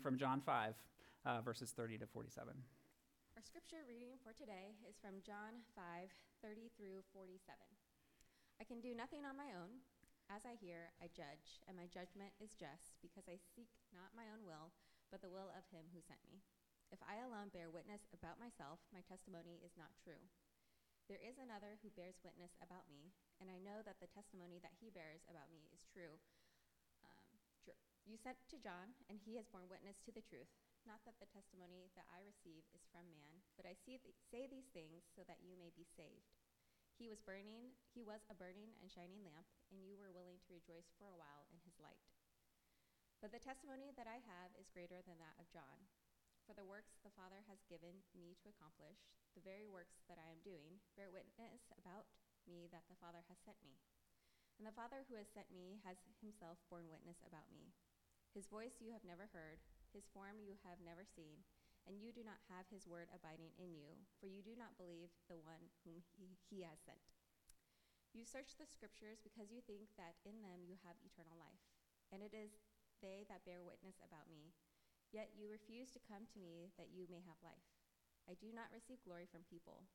from John 5, uh, verses 30 to 47. Our scripture reading for today is from John 5 30 through 47. I can do nothing on my own. As I hear, I judge, and my judgment is just, because I seek not my own will, but the will of him who sent me. If I alone bear witness about myself, my testimony is not true. There is another who bears witness about me, and I know that the testimony that he bears about me is true. You sent to John, and he has borne witness to the truth. Not that the testimony that I receive is from man, but I th- say these things so that you may be saved. He was burning, he was a burning and shining lamp, and you were willing to rejoice for a while in his light. But the testimony that I have is greater than that of John. For the works the Father has given me to accomplish, the very works that I am doing, bear witness about me that the Father has sent me. And the Father who has sent me has himself borne witness about me. His voice you have never heard, his form you have never seen, and you do not have his word abiding in you, for you do not believe the one whom he, he has sent. You search the scriptures because you think that in them you have eternal life, and it is they that bear witness about me. Yet you refuse to come to me that you may have life. I do not receive glory from people,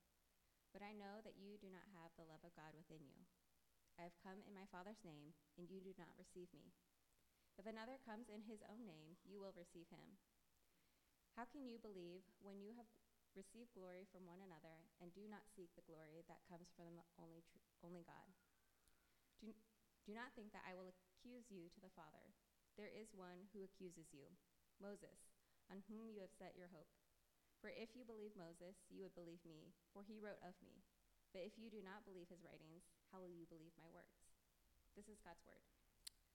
but I know that you do not have the love of God within you. I have come in my Father's name, and you do not receive me. If another comes in his own name, you will receive him. How can you believe when you have received glory from one another and do not seek the glory that comes from only, tr- only God? Do, do not think that I will accuse you to the Father. There is one who accuses you, Moses, on whom you have set your hope. For if you believe Moses, you would believe me, for he wrote of me. But if you do not believe his writings, how will you believe my words? This is God's word.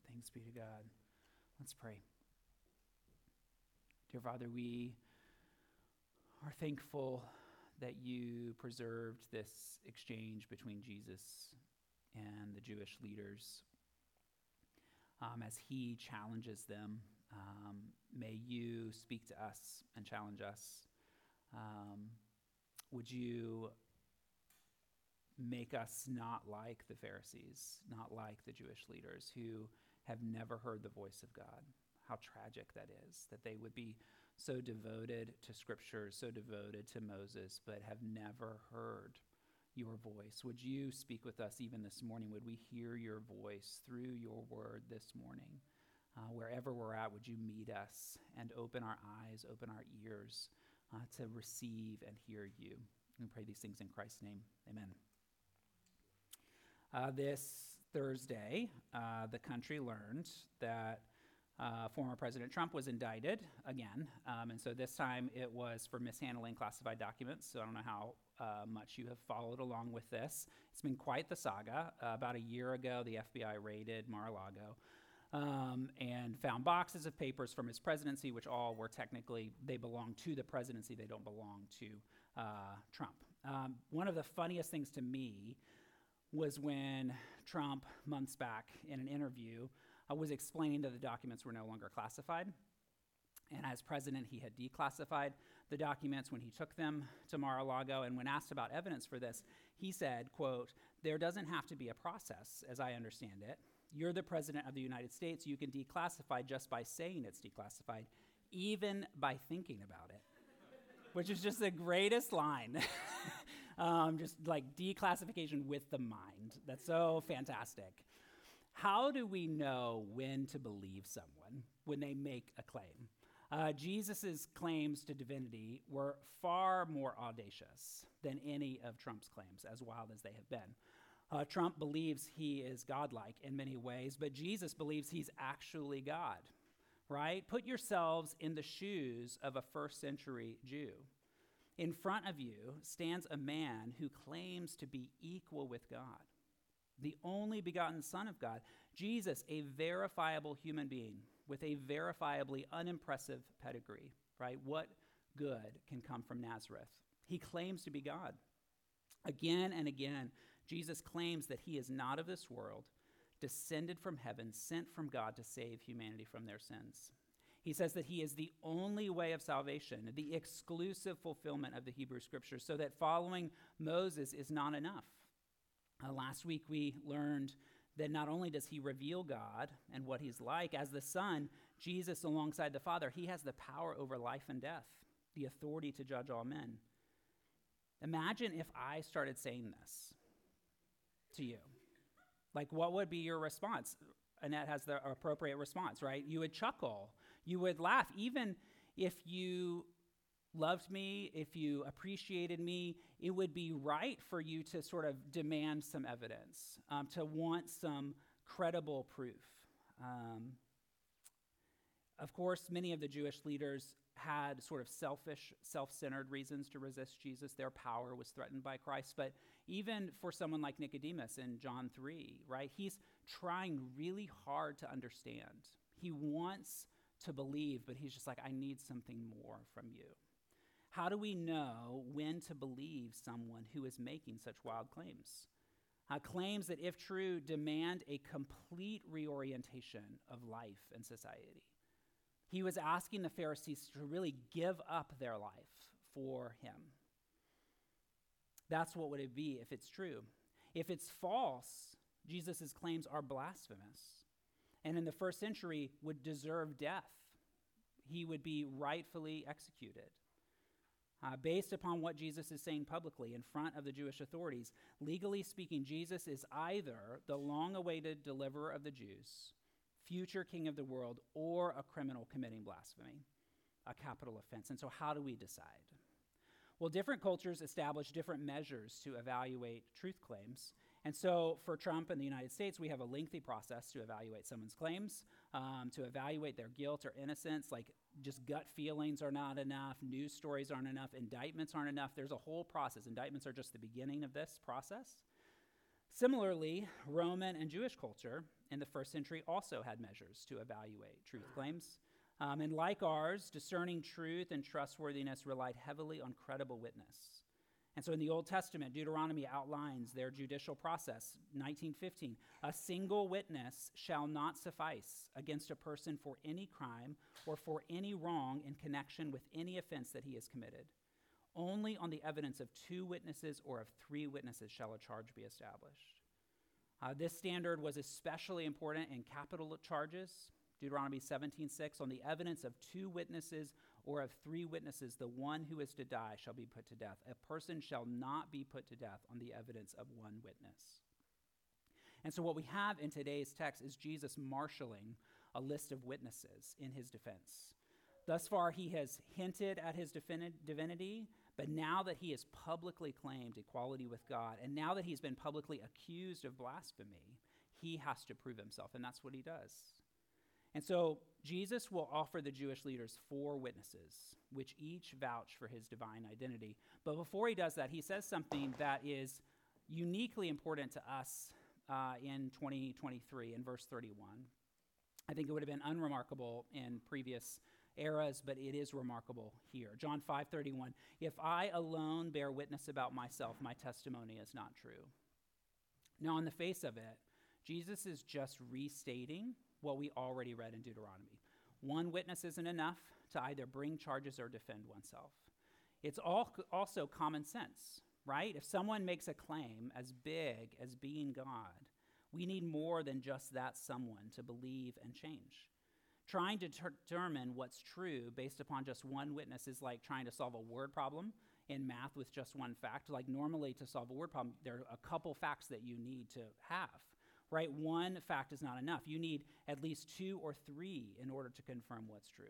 Thanks be to God. Let's pray. Dear Father, we are thankful that you preserved this exchange between Jesus and the Jewish leaders um, as he challenges them. Um, may you speak to us and challenge us. Um, would you make us not like the Pharisees, not like the Jewish leaders who have never heard the voice of God. How tragic that is, that they would be so devoted to Scripture, so devoted to Moses, but have never heard your voice. Would you speak with us even this morning? Would we hear your voice through your word this morning? Uh, wherever we're at, would you meet us and open our eyes, open our ears uh, to receive and hear you? We pray these things in Christ's name. Amen. Uh, this Thursday, uh, the country learned that uh, former President Trump was indicted again. Um, and so this time it was for mishandling classified documents. So I don't know how uh, much you have followed along with this. It's been quite the saga. Uh, about a year ago, the FBI raided Mar a Lago. Um, and found boxes of papers from his presidency, which all were technically, they belong to the presidency, they don't belong to uh, Trump. Um, one of the funniest things to me was when Trump, months back in an interview, uh, was explaining that the documents were no longer classified. And as president, he had declassified the documents when he took them to Mar-a-Lago. And when asked about evidence for this, he said, quote, there doesn't have to be a process, as I understand it. You're the president of the United States. You can declassify just by saying it's declassified, even by thinking about it, which is just the greatest line. um, just like declassification with the mind. That's so fantastic. How do we know when to believe someone when they make a claim? Uh, Jesus' claims to divinity were far more audacious than any of Trump's claims, as wild as they have been. Uh, Trump believes he is godlike in many ways, but Jesus believes he's actually God, right? Put yourselves in the shoes of a first century Jew. In front of you stands a man who claims to be equal with God, the only begotten Son of God, Jesus, a verifiable human being with a verifiably unimpressive pedigree, right? What good can come from Nazareth? He claims to be God. Again and again, Jesus claims that he is not of this world, descended from heaven, sent from God to save humanity from their sins. He says that he is the only way of salvation, the exclusive fulfillment of the Hebrew scriptures, so that following Moses is not enough. Uh, last week we learned that not only does he reveal God and what he's like as the Son, Jesus alongside the Father, he has the power over life and death, the authority to judge all men. Imagine if I started saying this to you. Like, what would be your response? Annette has the appropriate response, right? You would chuckle, you would laugh, even if you loved me, if you appreciated me, it would be right for you to sort of demand some evidence, um, to want some credible proof. Um, of course, many of the Jewish leaders had sort of selfish, self centered reasons to resist Jesus. Their power was threatened by Christ. But even for someone like Nicodemus in John 3, right, he's trying really hard to understand. He wants to believe, but he's just like, I need something more from you. How do we know when to believe someone who is making such wild claims? Uh, claims that, if true, demand a complete reorientation of life and society. He was asking the Pharisees to really give up their life for him. That's what would it be if it's true. If it's false, Jesus' claims are blasphemous. And in the first century would deserve death. He would be rightfully executed. Uh, based upon what Jesus is saying publicly in front of the Jewish authorities, legally speaking, Jesus is either the long awaited deliverer of the Jews future king of the world, or a criminal committing blasphemy, a capital offense. And so, how do we decide? Well, different cultures establish different measures to evaluate truth claims. And so, for Trump and the United States, we have a lengthy process to evaluate someone's claims, um, to evaluate their guilt or innocence. Like, just gut feelings are not enough, news stories aren't enough, indictments aren't enough. There's a whole process. Indictments are just the beginning of this process. Similarly, Roman and Jewish culture in the first century also had measures to evaluate truth claims. Um, and like ours, discerning truth and trustworthiness relied heavily on credible witness. And so in the Old Testament, Deuteronomy outlines their judicial process. 1915, a single witness shall not suffice against a person for any crime or for any wrong in connection with any offense that he has committed. Only on the evidence of two witnesses or of three witnesses shall a charge be established. Uh, this standard was especially important in capital charges. Deuteronomy 17:6 on the evidence of two witnesses or of three witnesses the one who is to die shall be put to death. A person shall not be put to death on the evidence of one witness. And so what we have in today's text is Jesus marshaling a list of witnesses in his defense. Thus far he has hinted at his divinity but now that he has publicly claimed equality with God, and now that he's been publicly accused of blasphemy, he has to prove himself, and that's what he does. And so Jesus will offer the Jewish leaders four witnesses, which each vouch for his divine identity. But before he does that, he says something that is uniquely important to us uh, in 2023 in verse 31. I think it would have been unremarkable in previous eras, but it is remarkable here. John 5:31, "If I alone bear witness about myself, my testimony is not true." Now, on the face of it, Jesus is just restating what we already read in Deuteronomy. One witness isn't enough to either bring charges or defend oneself. It's all, also common sense, right? If someone makes a claim as big as being God, we need more than just that someone to believe and change. Trying to determine what's true based upon just one witness is like trying to solve a word problem in math with just one fact. Like, normally, to solve a word problem, there are a couple facts that you need to have, right? One fact is not enough. You need at least two or three in order to confirm what's true.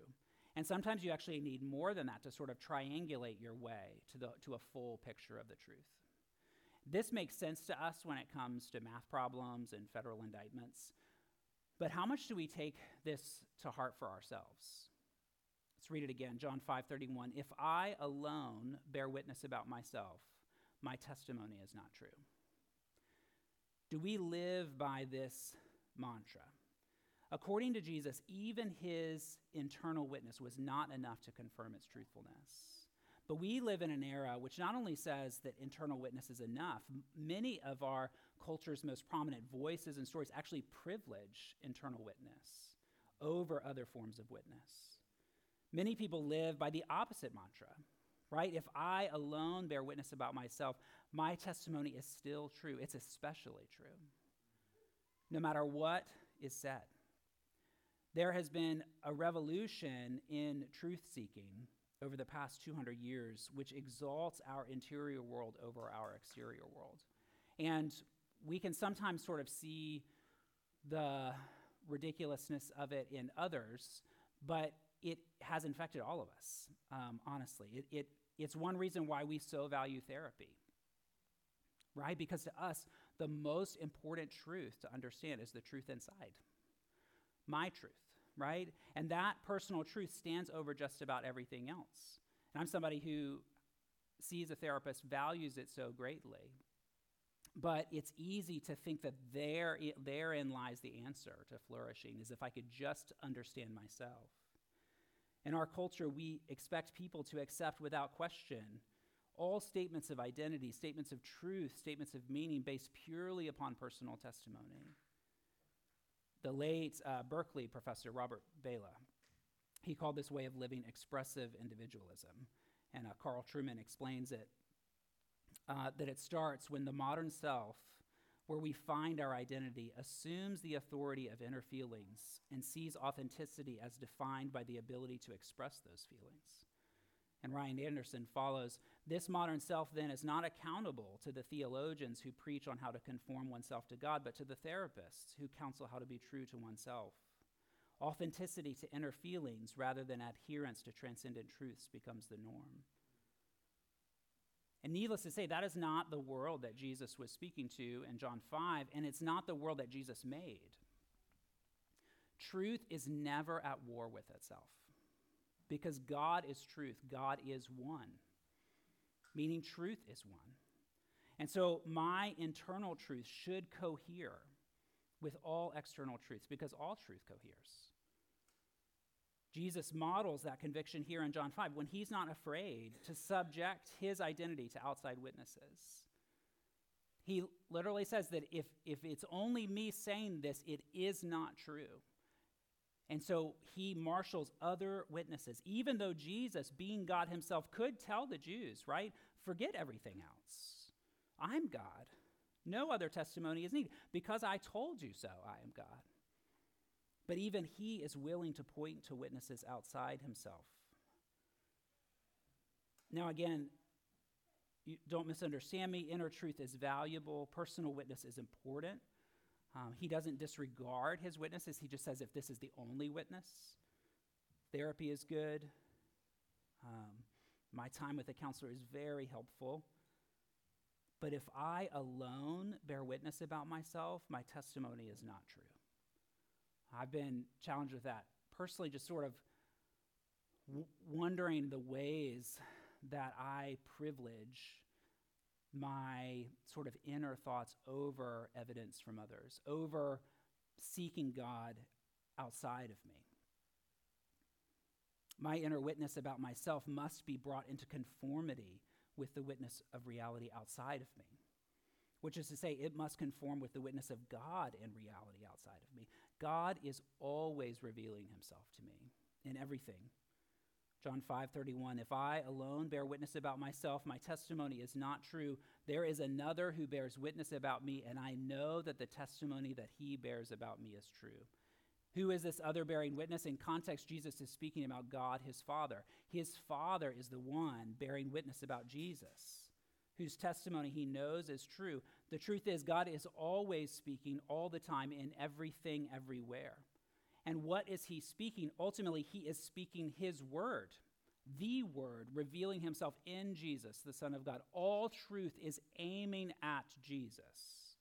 And sometimes you actually need more than that to sort of triangulate your way to, the, to a full picture of the truth. This makes sense to us when it comes to math problems and federal indictments. But how much do we take this to heart for ourselves? Let's read it again. John 5:31. If I alone bear witness about myself, my testimony is not true. Do we live by this mantra? According to Jesus, even his internal witness was not enough to confirm its truthfulness. But we live in an era which not only says that internal witness is enough, many of our culture's most prominent voices and stories actually privilege internal witness over other forms of witness. Many people live by the opposite mantra, right? If I alone bear witness about myself, my testimony is still true. It's especially true, no matter what is said. There has been a revolution in truth seeking over the past 200 years, which exalts our interior world over our exterior world. And we can sometimes sort of see the ridiculousness of it in others, but it has infected all of us, um, honestly. It, it, it's one reason why we so value therapy, right? Because to us, the most important truth to understand is the truth inside my truth, right? And that personal truth stands over just about everything else. And I'm somebody who sees a therapist, values it so greatly. But it's easy to think that there, therein lies the answer to flourishing, is if I could just understand myself. In our culture, we expect people to accept without question all statements of identity, statements of truth, statements of meaning based purely upon personal testimony. The late uh, Berkeley professor, Robert Bellah, he called this way of living expressive individualism. And uh, Carl Trueman explains it uh, that it starts when the modern self, where we find our identity, assumes the authority of inner feelings and sees authenticity as defined by the ability to express those feelings. And Ryan Anderson follows this modern self then is not accountable to the theologians who preach on how to conform oneself to God, but to the therapists who counsel how to be true to oneself. Authenticity to inner feelings rather than adherence to transcendent truths becomes the norm. And needless to say, that is not the world that Jesus was speaking to in John 5, and it's not the world that Jesus made. Truth is never at war with itself because God is truth, God is one, meaning truth is one. And so my internal truth should cohere with all external truths because all truth coheres. Jesus models that conviction here in John 5 when he's not afraid to subject his identity to outside witnesses. He literally says that if, if it's only me saying this, it is not true. And so he marshals other witnesses, even though Jesus, being God himself, could tell the Jews, right? Forget everything else. I'm God. No other testimony is needed. Because I told you so, I am God. But even he is willing to point to witnesses outside himself. Now, again, you don't misunderstand me. Inner truth is valuable, personal witness is important. Um, he doesn't disregard his witnesses, he just says, if this is the only witness, therapy is good. Um, my time with a counselor is very helpful. But if I alone bear witness about myself, my testimony is not true. I've been challenged with that personally, just sort of w- wondering the ways that I privilege my sort of inner thoughts over evidence from others, over seeking God outside of me. My inner witness about myself must be brought into conformity with the witness of reality outside of me, which is to say, it must conform with the witness of God in reality outside of me. God is always revealing himself to me in everything John 5:31 If I alone bear witness about myself my testimony is not true there is another who bears witness about me and I know that the testimony that he bears about me is true. Who is this other bearing witness? In context Jesus is speaking about God his Father. His Father is the one bearing witness about Jesus whose testimony he knows is true. The truth is God is always speaking all the time in everything everywhere. And what is he speaking? Ultimately, he is speaking his word, the word, revealing himself in Jesus, the Son of God. All truth is aiming at Jesus.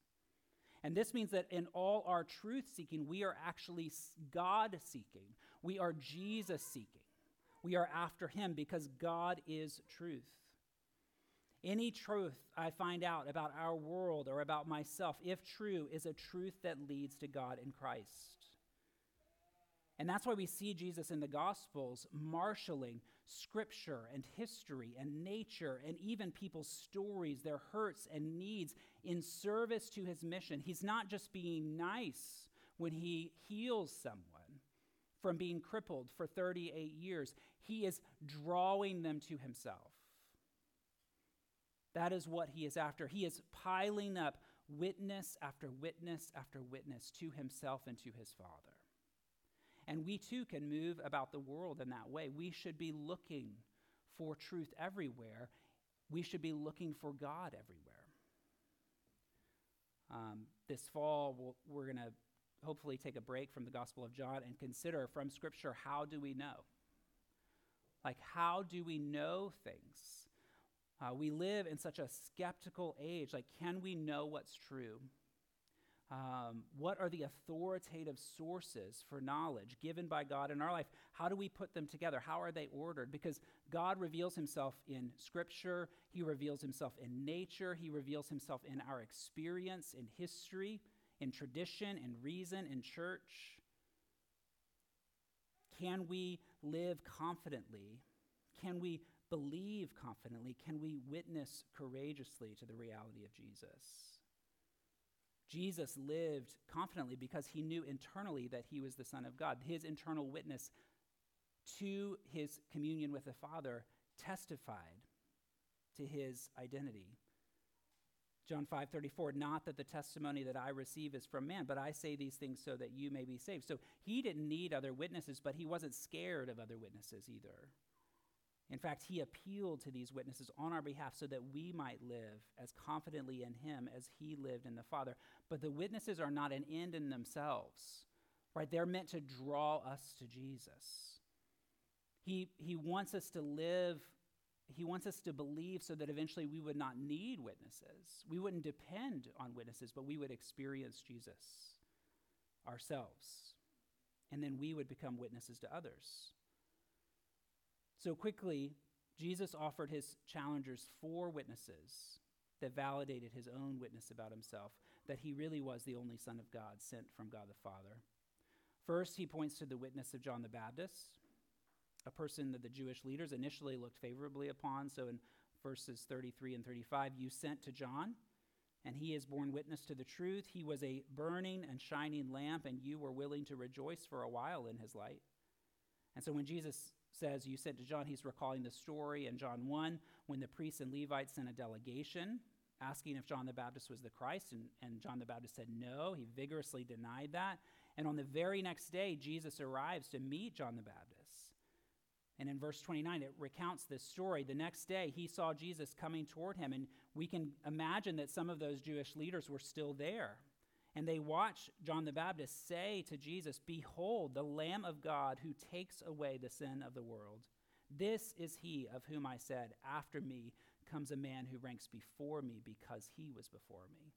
And this means that in all our truth seeking, we are actually God seeking. We are Jesus seeking. We are after him because God is truth. Any truth I find out about our world or about myself, if true, is a truth that leads to God in Christ. And that's why we see Jesus in the Gospels marshaling scripture and history and nature and even people's stories, their hurts and needs in service to his mission. He's not just being nice when he heals someone from being crippled for 38 years, he is drawing them to himself. That is what he is after. He is piling up witness after witness after witness to himself and to his Father. And we too can move about the world in that way. We should be looking for truth everywhere. We should be looking for God everywhere. Um, this fall, we'll, we're going to hopefully take a break from the Gospel of John and consider from Scripture how do we know? Like, how do we know things? Uh, we live in such a skeptical age. Like, can we know what's true? Um, what are the authoritative sources for knowledge given by God in our life? How do we put them together? How are they ordered? Because God reveals himself in Scripture, He reveals himself in nature, He reveals himself in our experience, in history, in tradition, in reason, in church. Can we live confidently? Can we believe confidently? Can we witness courageously to the reality of Jesus? Jesus lived confidently because he knew internally that he was the Son of God. His internal witness to his communion with the Father testified to his identity. John 5:34 not that the testimony that I receive is from man but I say these things so that you may be saved. So he didn't need other witnesses but he wasn't scared of other witnesses either. In fact, he appealed to these witnesses on our behalf so that we might live as confidently in him as he lived in the Father. But the witnesses are not an end in themselves, right? They're meant to draw us to Jesus. He, he wants us to live, he wants us to believe so that eventually we would not need witnesses. We wouldn't depend on witnesses, but we would experience Jesus ourselves. And then we would become witnesses to others. So quickly, Jesus offered his challengers four witnesses that validated his own witness about himself that he really was the only Son of God sent from God the Father. First, he points to the witness of John the Baptist, a person that the Jewish leaders initially looked favorably upon. So in verses 33 and 35, you sent to John, and he has borne witness to the truth. He was a burning and shining lamp, and you were willing to rejoice for a while in his light. And so when Jesus says, You said to John, he's recalling the story in John 1 when the priests and Levites sent a delegation asking if John the Baptist was the Christ, and, and John the Baptist said no. He vigorously denied that. And on the very next day, Jesus arrives to meet John the Baptist. And in verse 29, it recounts this story. The next day, he saw Jesus coming toward him, and we can imagine that some of those Jewish leaders were still there. And they watch John the Baptist say to Jesus, Behold, the Lamb of God who takes away the sin of the world. This is he of whom I said, After me comes a man who ranks before me because he was before me.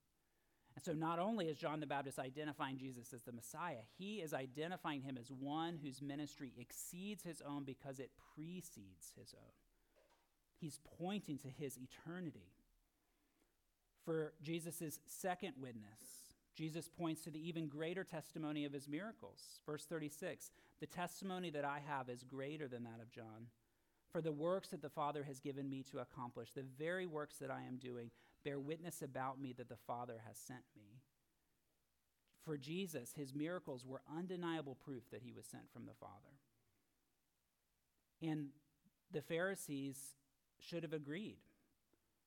And so, not only is John the Baptist identifying Jesus as the Messiah, he is identifying him as one whose ministry exceeds his own because it precedes his own. He's pointing to his eternity. For Jesus' second witness, Jesus points to the even greater testimony of his miracles. Verse 36 The testimony that I have is greater than that of John. For the works that the Father has given me to accomplish, the very works that I am doing, bear witness about me that the Father has sent me. For Jesus, his miracles were undeniable proof that he was sent from the Father. And the Pharisees should have agreed.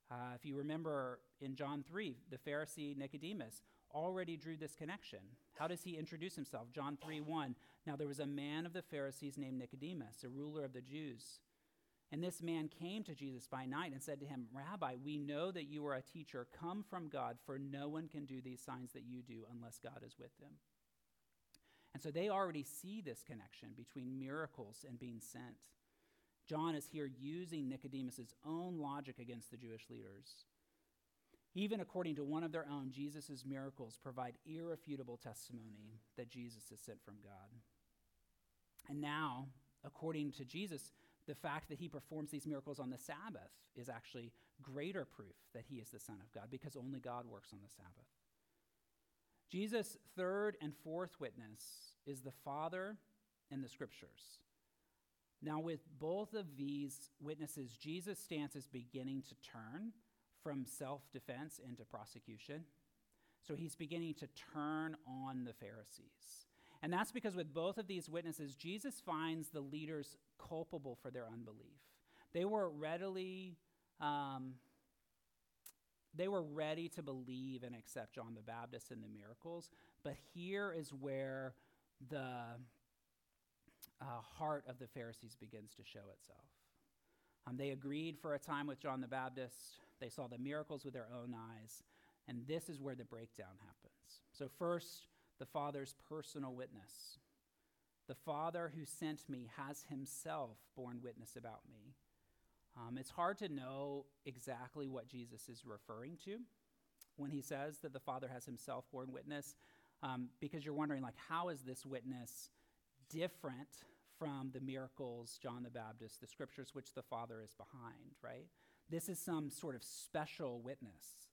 Uh, if you remember in John 3, the Pharisee Nicodemus already drew this connection. How does he introduce himself? John 3 1. Now there was a man of the Pharisees named Nicodemus, a ruler of the Jews. And this man came to Jesus by night and said to him, Rabbi, we know that you are a teacher come from God, for no one can do these signs that you do unless God is with them. And so they already see this connection between miracles and being sent. John is here using Nicodemus' own logic against the Jewish leaders. Even according to one of their own, Jesus' miracles provide irrefutable testimony that Jesus is sent from God. And now, according to Jesus, the fact that he performs these miracles on the Sabbath is actually greater proof that he is the Son of God because only God works on the Sabbath. Jesus' third and fourth witness is the Father and the Scriptures. Now, with both of these witnesses, Jesus' stance is beginning to turn from self defense into prosecution. So he's beginning to turn on the Pharisees. And that's because with both of these witnesses, Jesus finds the leaders culpable for their unbelief. They were readily. Um, they were ready to believe and accept John the Baptist and the miracles, but here is where the uh, heart of the Pharisees begins to show itself. Um, they agreed for a time with John the Baptist. They saw the miracles with their own eyes. And this is where the breakdown happens. So, first, the Father's personal witness. The Father who sent me has himself borne witness about me. Um, it's hard to know exactly what Jesus is referring to when he says that the Father has himself borne witness, um, because you're wondering, like, how is this witness different from the miracles, John the Baptist, the scriptures which the Father is behind, right? This is some sort of special witness.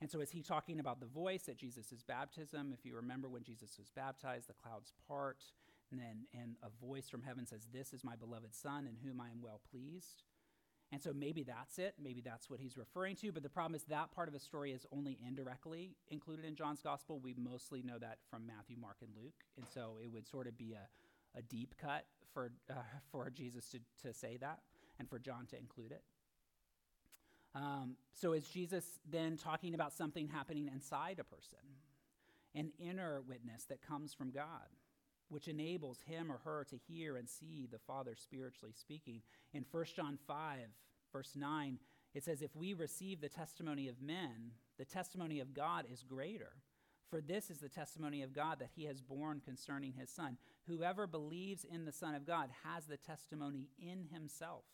And so, is he talking about the voice at Jesus' baptism? If you remember when Jesus was baptized, the clouds part, and then and a voice from heaven says, This is my beloved Son in whom I am well pleased. And so maybe that's it. Maybe that's what he's referring to. But the problem is that part of the story is only indirectly included in John's gospel. We mostly know that from Matthew, Mark, and Luke. And so it would sort of be a, a deep cut for, uh, for Jesus to, to say that and for John to include it. Um, so is Jesus then talking about something happening inside a person? An inner witness that comes from God, which enables him or her to hear and see the Father spiritually speaking. In 1 John 5, verse 9, it says, If we receive the testimony of men, the testimony of God is greater. For this is the testimony of God that he has borne concerning his Son. Whoever believes in the Son of God has the testimony in himself.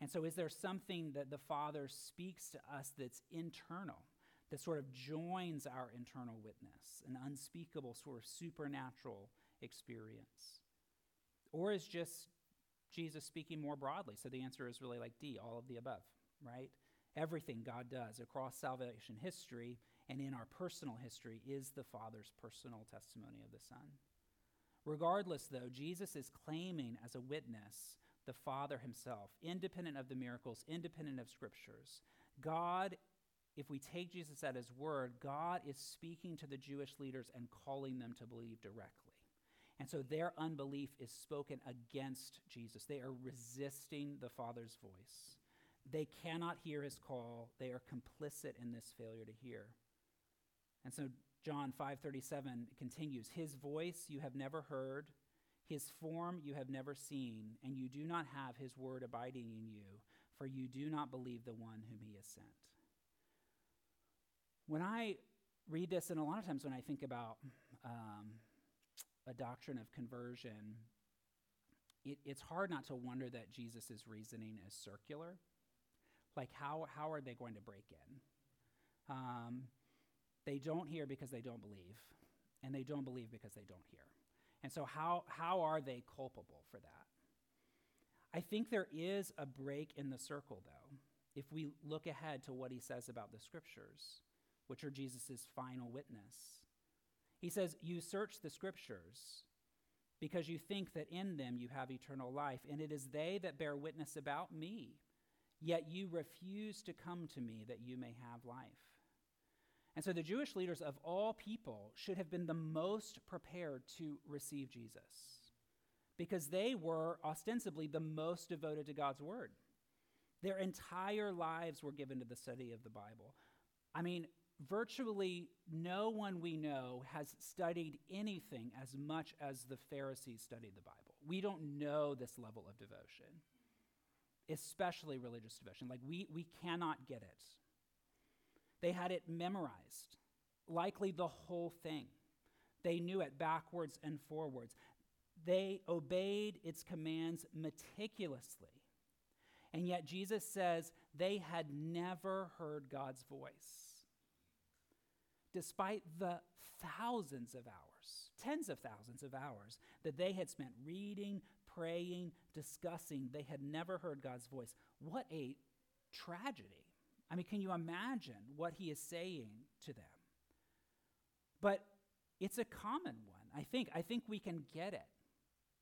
And so, is there something that the Father speaks to us that's internal, that sort of joins our internal witness, an unspeakable, sort of supernatural experience? Or is just Jesus speaking more broadly? So the answer is really like D, all of the above, right? Everything God does across salvation history and in our personal history is the Father's personal testimony of the Son. Regardless, though, Jesus is claiming as a witness the Father himself, independent of the miracles, independent of scriptures. God, if we take Jesus at his word, God is speaking to the Jewish leaders and calling them to believe directly. And so their unbelief is spoken against Jesus. They are resisting the Father's voice. They cannot hear his call. They are complicit in this failure to hear. And so John 5:37 continues, "His voice you have never heard, his form you have never seen, and you do not have his word abiding in you, for you do not believe the one whom he has sent. When I read this, and a lot of times when I think about um, a doctrine of conversion, it, it's hard not to wonder that Jesus' reasoning is circular. Like, how, how are they going to break in? Um, they don't hear because they don't believe, and they don't believe because they don't hear. And so, how, how are they culpable for that? I think there is a break in the circle, though, if we look ahead to what he says about the scriptures, which are Jesus' final witness. He says, You search the scriptures because you think that in them you have eternal life, and it is they that bear witness about me, yet you refuse to come to me that you may have life. And so the Jewish leaders of all people should have been the most prepared to receive Jesus because they were ostensibly the most devoted to God's word. Their entire lives were given to the study of the Bible. I mean, virtually no one we know has studied anything as much as the Pharisees studied the Bible. We don't know this level of devotion, especially religious devotion. Like, we, we cannot get it. They had it memorized, likely the whole thing. They knew it backwards and forwards. They obeyed its commands meticulously. And yet Jesus says they had never heard God's voice. Despite the thousands of hours, tens of thousands of hours that they had spent reading, praying, discussing, they had never heard God's voice. What a tragedy. I mean, can you imagine what he is saying to them? But it's a common one. I think I think we can get it.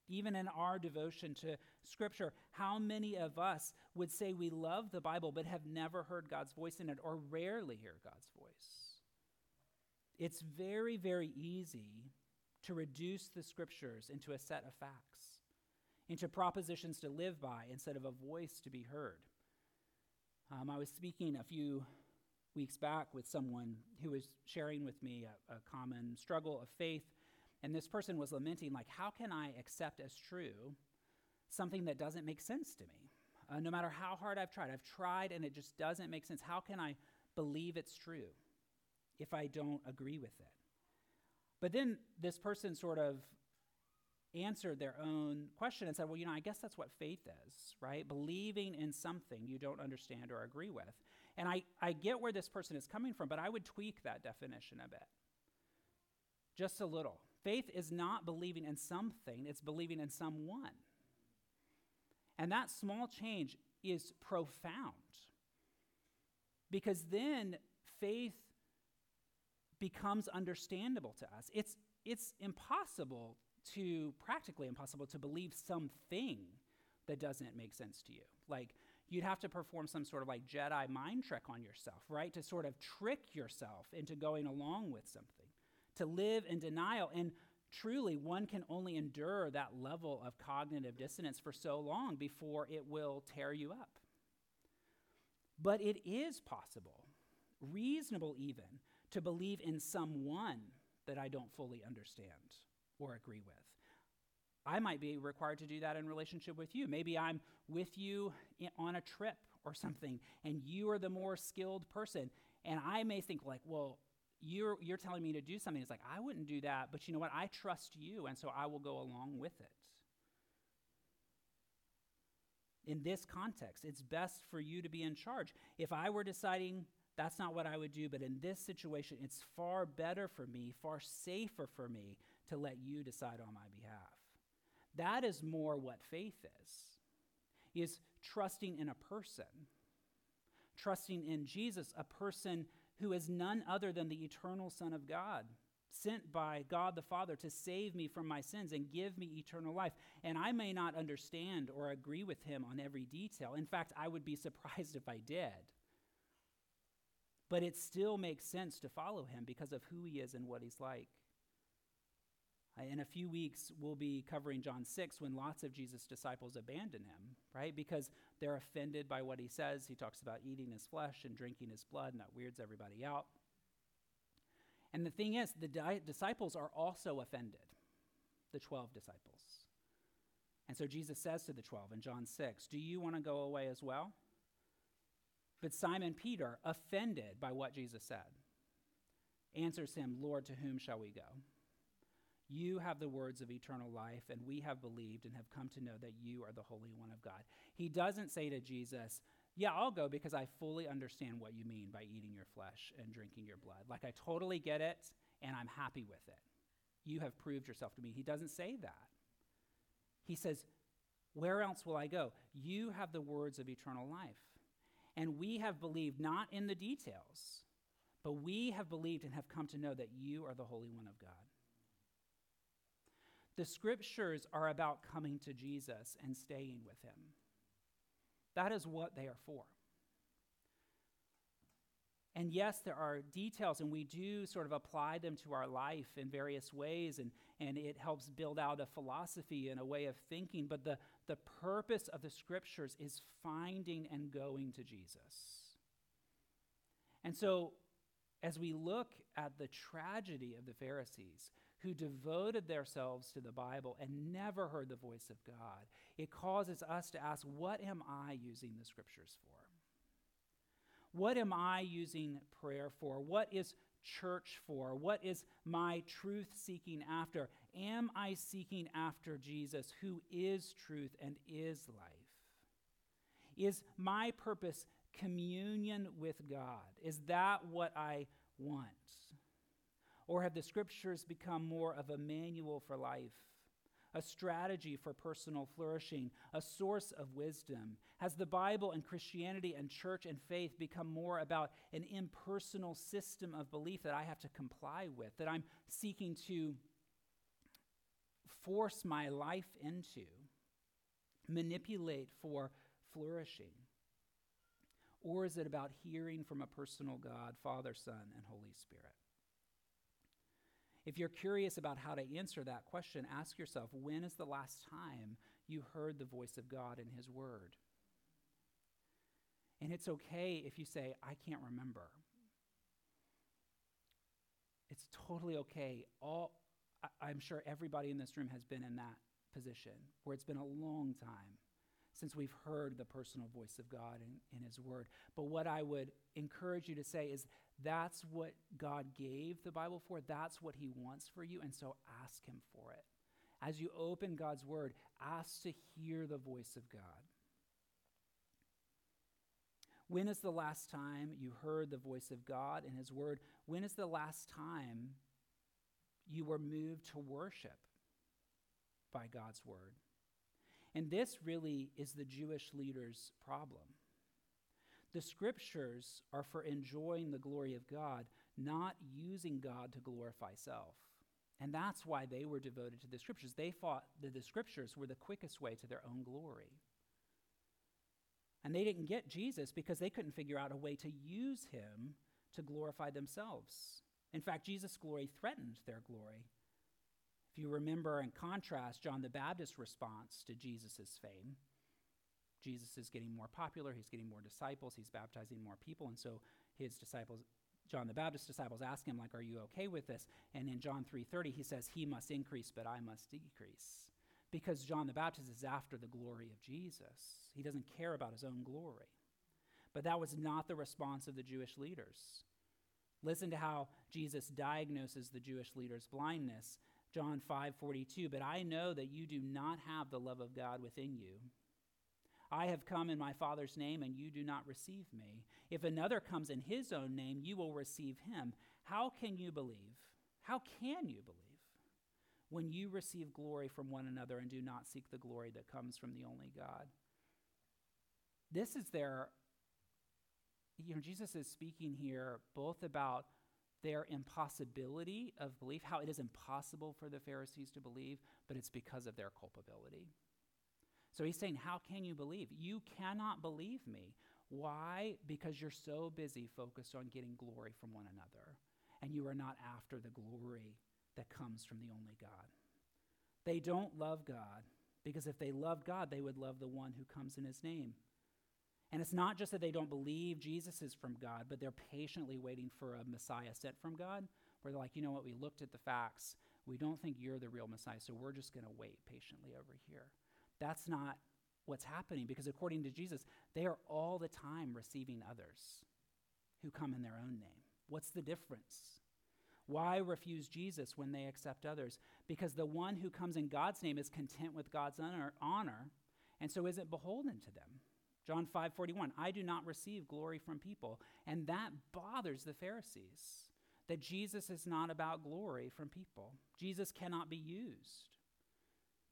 Even in our devotion to scripture, how many of us would say we love the Bible but have never heard God's voice in it or rarely hear God's voice? It's very very easy to reduce the scriptures into a set of facts, into propositions to live by instead of a voice to be heard. Um, I was speaking a few weeks back with someone who was sharing with me a, a, common struggle of faith. And this person was lamenting, like, how can I accept as true something that doesn't make sense to me? Uh, no matter how hard I've tried, I've tried and it just doesn't make sense. How can I believe it's true if I don't agree with it? But then this person sort of answered their own question and said, Well, you know, I guess that's what faith is, right? Believing in something you don't understand or agree with. And I, I get where this person is coming from, but I would tweak that definition a bit. Just a little. Faith is not believing in something, it's believing in someone. And that small change is profound. Because then faith becomes understandable to us. It's, it's impossible to, practically impossible, to believe something that doesn't make sense to you. Like, you'd have to perform some sort of like Jedi mind trick on yourself, right? To sort of trick yourself into going along with something, to live in denial. And truly, one can only endure that level of cognitive dissonance for so long before it will tear you up. But it is possible, reasonable even, to believe in someone that I don't fully understand or agree with. I might be required to do that in relationship with you. Maybe I'm with you on a trip or something, and you are the more skilled person. And I may think, like, well, you're, you're telling me to do something. It's like, I wouldn't do that, but you know what? I trust you, and so I will go along with it. In this context, it's best for you to be in charge. If I were deciding that's not what I would do, but in this situation, it's far better for me, far safer for me to let you decide on my behalf. That is more what faith is. Is trusting in a person. Trusting in Jesus, a person who is none other than the eternal Son of God, sent by God the Father to save me from my sins and give me eternal life. And I may not understand or agree with him on every detail. In fact, I would be surprised if I did. But it still makes sense to follow him because of who he is and what he's like. Uh, in a few weeks, we'll be covering John 6 when lots of Jesus' disciples abandon him, right? Because they're offended by what he says. He talks about eating his flesh and drinking his blood, and that weirds everybody out. And the thing is, the di- disciples are also offended, the 12 disciples. And so Jesus says to the 12 in John 6, Do you want to go away as well? But Simon Peter, offended by what Jesus said, answers him, Lord, to whom shall we go? You have the words of eternal life, and we have believed and have come to know that you are the Holy One of God. He doesn't say to Jesus, Yeah, I'll go because I fully understand what you mean by eating your flesh and drinking your blood. Like, I totally get it, and I'm happy with it. You have proved yourself to me. He doesn't say that. He says, Where else will I go? You have the words of eternal life. And we have believed not in the details, but we have believed and have come to know that you are the Holy One of God. The scriptures are about coming to Jesus and staying with him. That is what they are for. And yes, there are details, and we do sort of apply them to our life in various ways, and, and it helps build out a philosophy and a way of thinking. But the, the purpose of the scriptures is finding and going to Jesus. And so, as we look at the tragedy of the Pharisees, who devoted themselves to the Bible and never heard the voice of God, it causes us to ask, what am I using the scriptures for? What am I using prayer for? What is church for? What is my truth seeking after? Am I seeking after Jesus, who is truth and is life? Is my purpose communion with God? Is that what I want? Or have the scriptures become more of a manual for life, a strategy for personal flourishing, a source of wisdom? Has the Bible and Christianity and church and faith become more about an impersonal system of belief that I have to comply with, that I'm seeking to force my life into, manipulate for flourishing? Or is it about hearing from a personal God, Father, Son, and Holy Spirit? If you're curious about how to answer that question, ask yourself when is the last time you heard the voice of God in His Word? And it's okay if you say, I can't remember. It's totally okay. All, I, I'm sure everybody in this room has been in that position where it's been a long time since we've heard the personal voice of God in, in His Word. But what I would encourage you to say is that's what God gave the Bible for, that's what He wants for you, and so ask Him for it. As you open God's Word, ask to hear the voice of God. When is the last time you heard the voice of God and His Word? When is the last time you were moved to worship by God's Word? And this really is the Jewish leaders' problem. The scriptures are for enjoying the glory of God, not using God to glorify self. And that's why they were devoted to the scriptures. They thought that the scriptures were the quickest way to their own glory. And they didn't get Jesus because they couldn't figure out a way to use him to glorify themselves. In fact, Jesus' glory threatened their glory. If you remember and contrast John the Baptist's response to Jesus' fame, Jesus is getting more popular, he's getting more disciples, he's baptizing more people, and so his disciples John the Baptist's disciples ask him like are you okay with this? And in John 3:30 he says he must increase but I must decrease. Because John the Baptist is after the glory of Jesus. He doesn't care about his own glory. But that was not the response of the Jewish leaders. Listen to how Jesus diagnoses the Jewish leaders' blindness. John 5:42, "But I know that you do not have the love of God within you. I have come in my Father's name and you do not receive me. If another comes in his own name, you will receive him. How can you believe? How can you believe when you receive glory from one another and do not seek the glory that comes from the only God?" This is their you know, Jesus is speaking here both about their impossibility of belief, how it is impossible for the Pharisees to believe, but it's because of their culpability. So he's saying, How can you believe? You cannot believe me. Why? Because you're so busy focused on getting glory from one another, and you are not after the glory that comes from the only God. They don't love God, because if they loved God, they would love the one who comes in his name. And it's not just that they don't believe Jesus is from God, but they're patiently waiting for a Messiah sent from God, where they're like, you know what, we looked at the facts. We don't think you're the real Messiah, so we're just going to wait patiently over here. That's not what's happening because according to Jesus, they are all the time receiving others who come in their own name. What's the difference? Why refuse Jesus when they accept others? Because the one who comes in God's name is content with God's honor, honor and so isn't beholden to them. John 5 41, I do not receive glory from people. And that bothers the Pharisees, that Jesus is not about glory from people. Jesus cannot be used.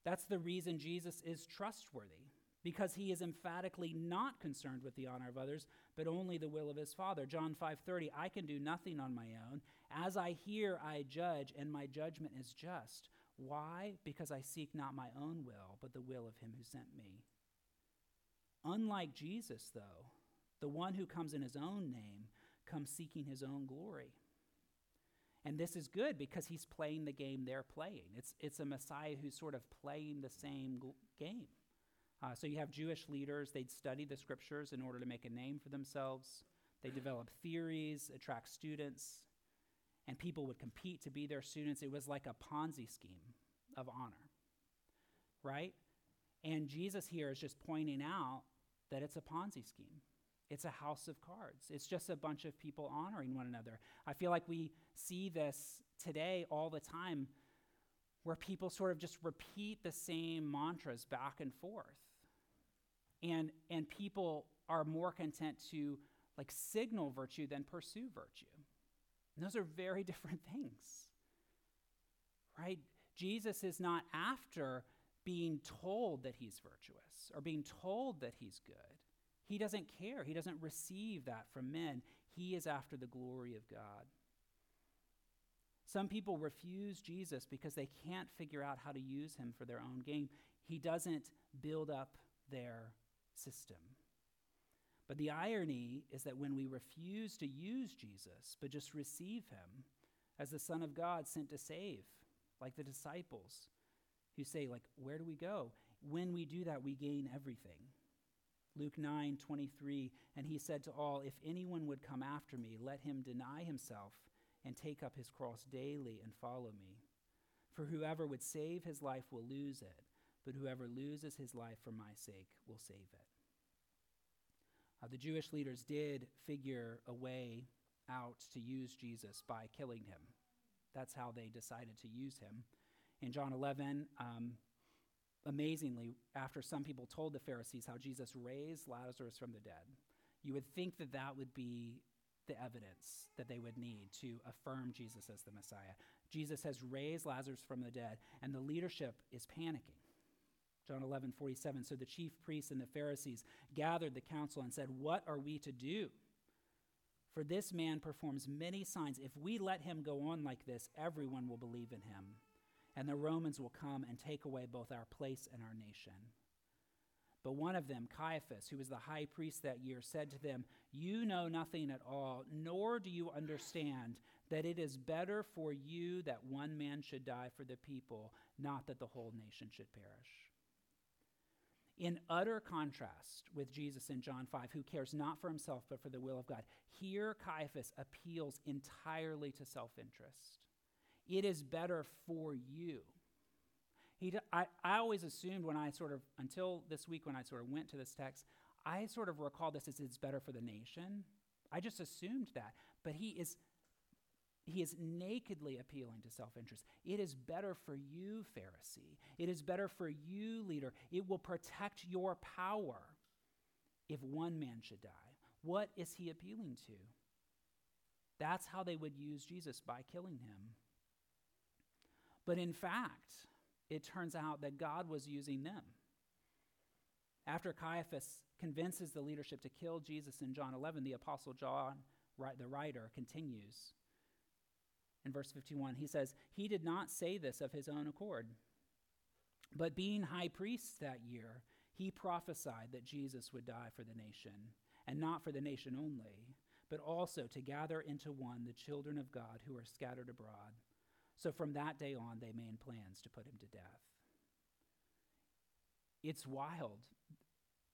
That's the reason Jesus is trustworthy, because he is emphatically not concerned with the honor of others, but only the will of his Father. John 5:30, I can do nothing on my own. As I hear, I judge, and my judgment is just. Why? Because I seek not my own will, but the will of him who sent me. Unlike Jesus, though, the one who comes in his own name comes seeking his own glory. And this is good because he's playing the game they're playing. It's, it's a Messiah who's sort of playing the same g- game. Uh, so you have Jewish leaders, they'd study the scriptures in order to make a name for themselves. They develop theories, attract students, and people would compete to be their students. It was like a Ponzi scheme of honor, right? And Jesus here is just pointing out that it's a Ponzi scheme. It's a house of cards. It's just a bunch of people honoring one another. I feel like we see this today all the time where people sort of just repeat the same mantras back and forth. And, and people are more content to like signal virtue than pursue virtue. And those are very different things. Right? Jesus is not after being told that he's virtuous or being told that he's good. He doesn't care. He doesn't receive that from men. He is after the glory of God. Some people refuse Jesus because they can't figure out how to use him for their own gain. He doesn't build up their system. But the irony is that when we refuse to use Jesus, but just receive him as the Son of God sent to save, like the disciples, who say, like, where do we go? When we do that, we gain everything. Luke 9, 23, and he said to all, If anyone would come after me, let him deny himself and take up his cross daily and follow me. For whoever would save his life will lose it, but whoever loses his life for my sake will save it. Uh, the Jewish leaders did figure a way out to use Jesus by killing him. That's how they decided to use him. In John 11, um, amazingly, after some people told the Pharisees how Jesus raised Lazarus from the dead, you would think that that would be the evidence that they would need to affirm Jesus as the Messiah. Jesus has raised Lazarus from the dead, and the leadership is panicking. John 11, 47. So the chief priests and the Pharisees gathered the council and said, What are we to do? For this man performs many signs. If we let him go on like this, everyone will believe in him. And the Romans will come and take away both our place and our nation. But one of them, Caiaphas, who was the high priest that year, said to them, You know nothing at all, nor do you understand that it is better for you that one man should die for the people, not that the whole nation should perish. In utter contrast with Jesus in John 5, who cares not for himself but for the will of God, here Caiaphas appeals entirely to self interest. It is better for you he, I, I always assumed when I sort of, until this week when I sort of went to this text, I sort of recall this as it's better for the nation. I just assumed that. But he is, he is nakedly appealing to self interest. It is better for you, Pharisee. It is better for you, leader. It will protect your power if one man should die. What is he appealing to? That's how they would use Jesus by killing him. But in fact, it turns out that God was using them. After Caiaphas convinces the leadership to kill Jesus in John 11, the Apostle John, the writer, continues. In verse 51, he says, He did not say this of his own accord, but being high priest that year, he prophesied that Jesus would die for the nation, and not for the nation only, but also to gather into one the children of God who are scattered abroad. So from that day on, they made plans to put him to death. It's wild.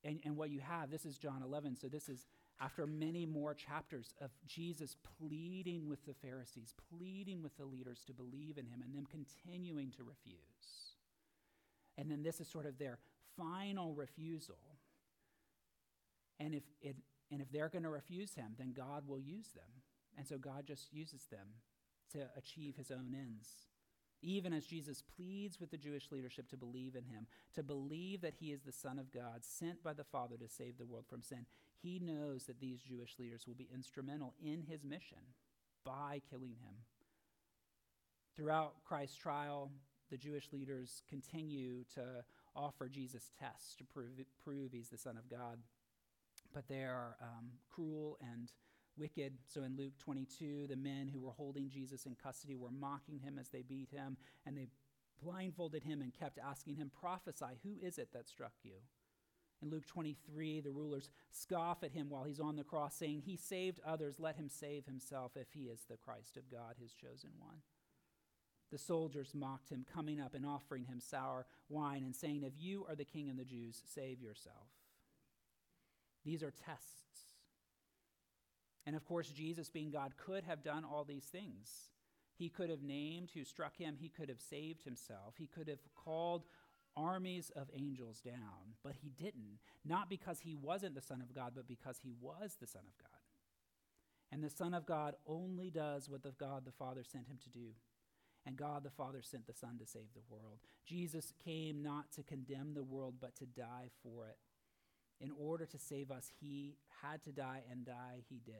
And, and what you have, this is John 11, so this is after many more chapters of Jesus pleading with the Pharisees, pleading with the leaders to believe in him, and them continuing to refuse. And then this is sort of their final refusal. And if, it, and if they're going to refuse him, then God will use them. And so God just uses them to achieve his own ends. Even as Jesus pleads with the Jewish leadership to believe in him, to believe that he is the Son of God, sent by the Father to save the world from sin, he knows that these Jewish leaders will be instrumental in his mission by killing him. Throughout Christ's trial, the Jewish leaders continue to offer Jesus tests to prove, prove he's the Son of God. But they are um, cruel and wicked. So in Luke 22, the men who were holding Jesus in custody were mocking him as they beat him, and they blindfolded him and kept asking him, Prophesy, who is it that struck you? In Luke 23, the rulers scoff at him while he's on the cross, saying, He saved others, let him save himself if he is the Christ of God, his chosen one. The soldiers mocked him, coming up and offering him sour wine and saying, If you are the king of the Jews, save yourself. These are tests and of course, Jesus, being God, could have done all these things. He could have named who struck him, he could have saved himself, he could have called armies of angels down, but he didn't. Not because he wasn't the Son of God, but because he was the Son of God. And the Son of God only does what the God the Father sent him to do. And God the Father sent the Son to save the world. Jesus came not to condemn the world, but to die for it in order to save us, he had to die, and die he did.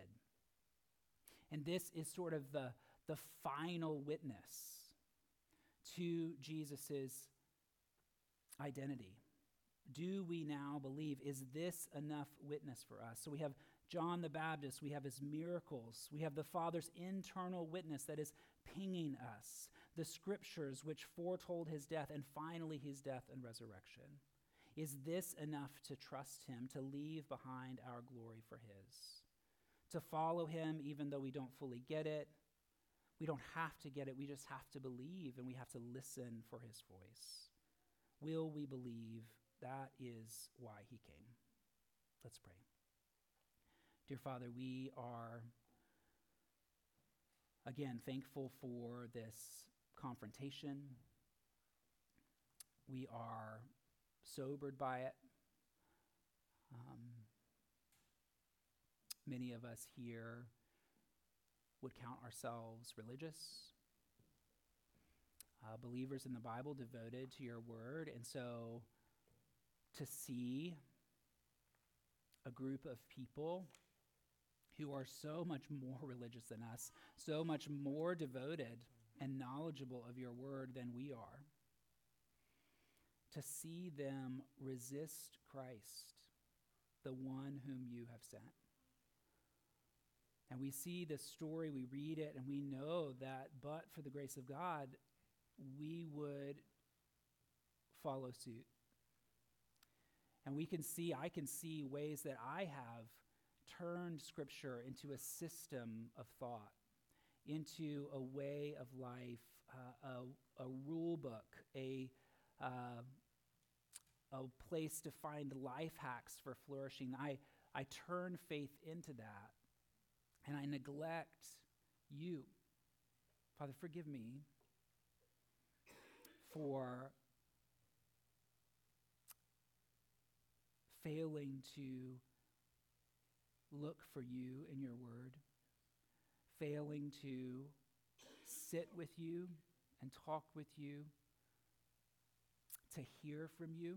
And this is sort of the, the final witness to Jesus' identity. Do we now believe? Is this enough witness for us? So we have John the Baptist, we have his miracles, we have the Father's internal witness that is pinging us, the scriptures which foretold his death, and finally his death and resurrection. Is this enough to trust him, to leave behind our glory for his? To follow him even though we don't fully get it? We don't have to get it, we just have to believe and we have to listen for his voice. Will we believe? That is why he came. Let's pray. Dear Father, we are again thankful for this confrontation we are sobered by it. Um, many of us here would count ourselves religious, uh, believers in the Bible, devoted to your word. And so to see a group of people who are so much more religious than us, so much more devoted and knowledgeable of your word than we are, to see them resist Christ, the one whom you have sent. And we see this story, we read it, and we know that but for the grace of God, we would follow suit. And we can see, I can see ways that I have turned Scripture into a system of thought, into a way of life, uh, a, a rule book, a, uh, a place to find life hacks for flourishing. I, I turn faith into that, and I neglect you. Father, forgive me for failing to look for you in your word, failing to sit with you and talk with you, to hear from you.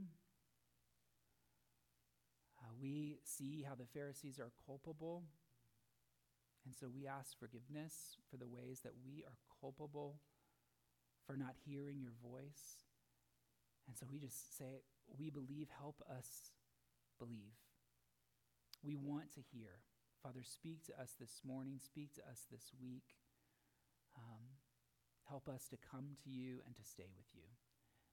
Uh, we see how the Pharisees are culpable, and so we ask forgiveness for the ways that we are culpable for not hearing your voice. And so we just say, We believe, help us believe. We want to hear. Father, speak to us this morning, speak to us this week. Um, help us to come to you and to stay with you.